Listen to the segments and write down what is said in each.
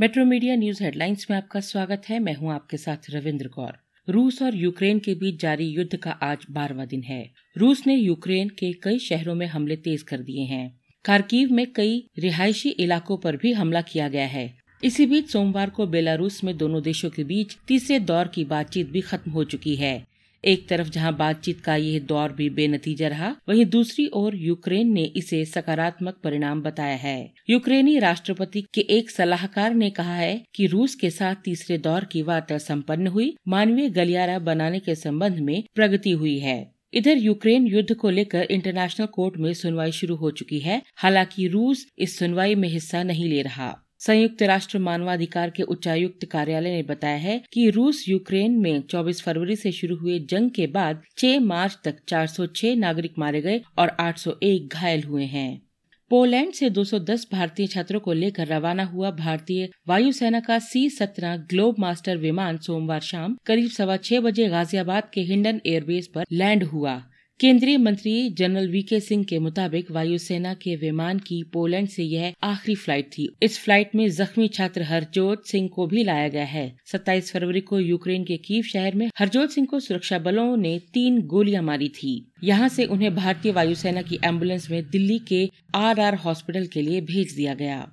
Metro media news headlines में आपका स्वागत है। मैं हूँ आपके साथ रविंद्र कौर। रूस और यूक्रेन के बीच जारी युद्ध का आज बारहवा दिन है। रूस ने यूक्रेन के कई शहरों में हमले तेज कर दिए हैं। खारकीव में कई रिहायशी इलाकों पर भी हमला किया गया है। इसी बीच सोमवार को बेलारूस में दोनों देशों के बीच तीसरे दौर की बातचीत भी खत्म हो चुकी है। एक तरफ़ जहाँ बातचीत का यह दौर भी बेनतीजा रहा, वहीं दूसरी ओर यूक्रेन ने इसे सकारात्मक परिणाम बताया है। यूक्रेनी राष्ट्रपति के एक सलाहकार ने कहा है कि रूस के साथ तीसरे दौर की वार्ता संपन्न हुई, मानवीय गलियारा बनाने के संबंध में प्रगति हुई है। इधर यूक्रेन युद्ध को लेकर इंटरनेशनल कोर्ट में सुनवाई शुरू हो चुकी है, हालाँकि रूस इस सुनवाई में हिस्सा नहीं ले रहा। संयुक्त राष्ट्र मानवाधिकार के उच्चायुक्त कार्यालय ने बताया है कि रूस यूक्रेन में 24 फरवरी से शुरू हुए जंग के बाद 6 मार्च तक 406 नागरिक मारे गए और 801 घायल हुए हैं। पोलैंड से 210 भारतीय छात्रों को लेकर रवाना हुआ भारतीय वायुसेना का सी सत्रह ग्लोब मास्टर विमान सोमवार शाम करीब सवा छह बजे गाजियाबाद के हिंडन एयरबेस पर लैंड हुआ। केंद्रीय मंत्री जनरल वीके सिंह के मुताबिक वायुसेना के विमान की पोलैंड से यह आखिरी फ़्लाइट थी। इस फ़्लाइट में जख्मी छात्र हरजोत सिंह को भी लाया गया है। 27 फरवरी को यूक्रेन के कीव शहर में हरजोत सिंह को सुरक्षा बलों ने तीन गोलियाँ मारी थी। यहाँ से उन्हें भारतीय वायुसेना की एंबुलेंस में दिल्ली के आर हॉस्पिटल के लिए भेज दिया गया।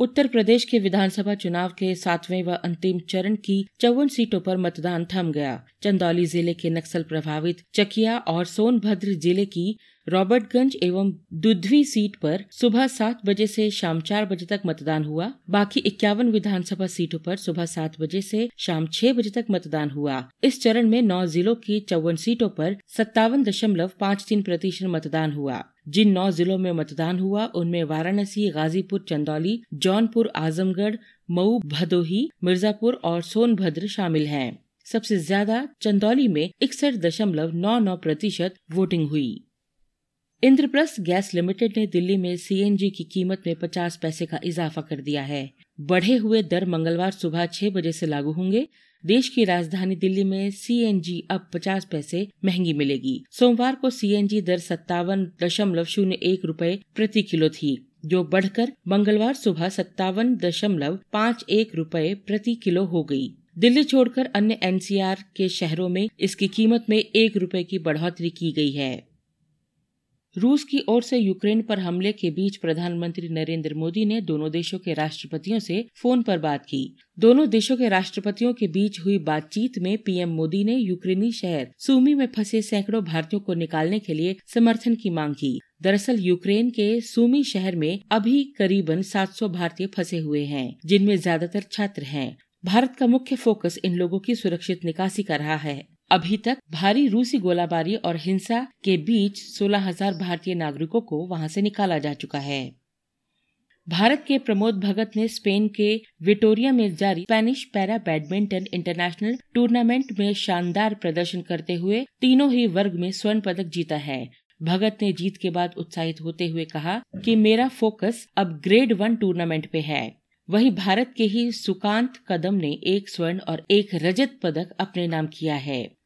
उत्तर प्रदेश के विधानसभा चुनाव के सातवें व अंतिम चरण की चौवन सीटों पर मतदान थम गया। चंदौली ज़िले के नक्सल प्रभावित चकिया और सोनभद्र ज़िले की रॉबर्टगंज एवं दुधवी सीट पर सुबह सात बजे से शाम चार बजे तक मतदान हुआ। बाकी इक्यावन विधानसभा सीटों पर सुबह सात बजे से शाम छह बजे तक मतदान हुआ। इस चरण में नौ जिलों की चौवन सीटों पर सत्तावन दशमलव पाँच तीन प्रतिशत मतदान हुआ। जिन नौ जिलों में मतदान हुआ, उनमें वाराणसी, गाजीपुर, चंदौली, जौनपुर, आजमगढ़, मऊ, भदोही, मिर्जापुर और सोनभद्र शामिल हैं। सबसे ज़्यादा चंदौली में इकसठ दशमलव नौ नौ प्रतिशत वोटिंग हुई। इंद्रप्रस्थ गैस लिमिटेड ने दिल्ली में सीएनजी की कीमत में 50 पैसे का इजाफा कर दिया है। बढ़े हुए दर मंगलवार सुबह छह बजे से लागू होंगे। देश की राजधानी दिल्ली में सीएनजी अब 50 पैसे महँगी मिलेगी सोमवार को सीएनजी दर सत्तावन दशमलव शून्य एक रूपए प्रति किलो थी, जो बढ़कर मंगलवार सुबह सत्तावन दशमलव पाँच एक रूपए प्रति किलो हो गई। दिल्ली छोड़कर अन्य एनसीआर के शहरों में इसकी कीमत में एक रूपए की बढ़ोतरी की गई है रूस की ओर से यूक्रेन पर हमले के बीच प्रधानमंत्री नरेंद्र मोदी ने दोनों देशों के राष्ट्रपतियों से फ़ोन पर बात की। दोनों देशों के राष्ट्रपतियों के बीच हुई बातचीत में पीएम मोदी ने यूक्रेनी शहर सूमी में फंसे सैकड़ों भारतीयों को निकालने के लिए समर्थन की मांग की। दरअसल यूक्रेन के सूमी शहर में अभी करीबन 700 भारतीय फंसे हुए हैं, जिनमें ज़्यादातर छात्र हैं। भारत का मुख्य फोकस इन लोगों की सुरक्षित निकासी कर रहा है। अभी तक भारी रूसी गोलाबारी और हिंसा के बीच 16,000 भारतीय नागरिकों को वहाँ से निकाला जा चुका है। भारत के प्रमोद भगत ने स्पेन के विटोरिया में जारी Spanish para badminton international tournament में शानदार प्रदर्शन करते हुए तीनों ही वर्ग में स्वर्ण पदक जीता है। भगत ने जीत के बाद उत्साहित होते हुए कहा कि मेरा फोकस अब ग्रेड वन टूर्नामेंट पे है। वहीं भारत के ही सुकांत कदम ने एक स्वर्ण और एक रजत पदक अपने नाम किया है।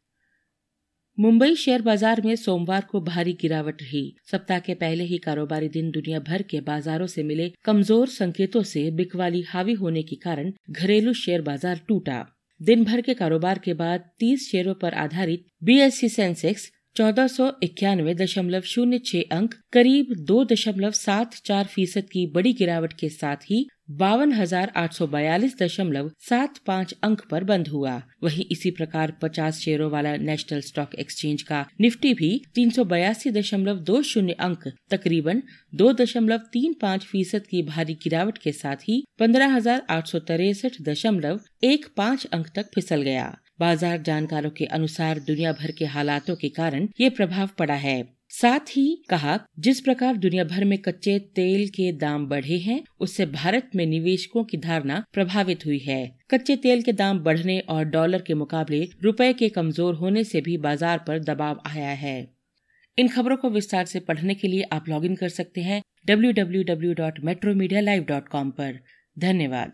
मुंबई शेयर बाज़ार में सोमवार को भारी गिरावट रही। सप्ताह के पहले ही कारोबारी दिन दुनिया भर के बाजारों से मिले कमज़ोर संकेतों से बिकवाली हावी होने के कारण घरेलू शेयर बाज़ार टूटा। दिन भर के कारोबार के बाद 30 शेयरों पर आधारित बीएससी सेंसेक्स चौदह सौ इक्यानवे दशमलव शून्य छह अंक, करीब दो दशमलव सात चार फ़ीसद की बड़ी गिरावट के साथ ही बावन हज़ार आठ सौ बयालीस दशमलव सात पाँच अंक पर बंद हुआ। वहीं इसी प्रकार पचास शेयरों वाला नेशनल स्टॉक एक्सचेंज का निफ्टी भी तीन सौ बयासी दशमलव दो शून्य अंक, तकरीबन दो दशमलव तीन पाँच फ़ीसद की भारी गिरावट के साथ ही पंद्रह हज़ार आठ सौ तिरसठ दशमलव एक पाँच अंक तक फिसल गया। बाज़ार जानकारों के अनुसार दुनिया भर के हालातों के कारण ये प्रभाव पड़ा है। साथ ही कहा, जिस प्रकार दुनिया भर में कच्चे तेल के दाम बढ़े हैं, उससे भारत में निवेशकों की धारणा प्रभावित हुई है। कच्चे तेल के दाम बढ़ने और डॉलर के मुकाबले रुपए के कमज़ोर होने से भी बाज़ार पर दबाव आया है। इन खबरों को विस्तार से पढ़ने के लिए आप लॉगिन कर सकते हैं W W W dot metro media live dot com धन्यवाद।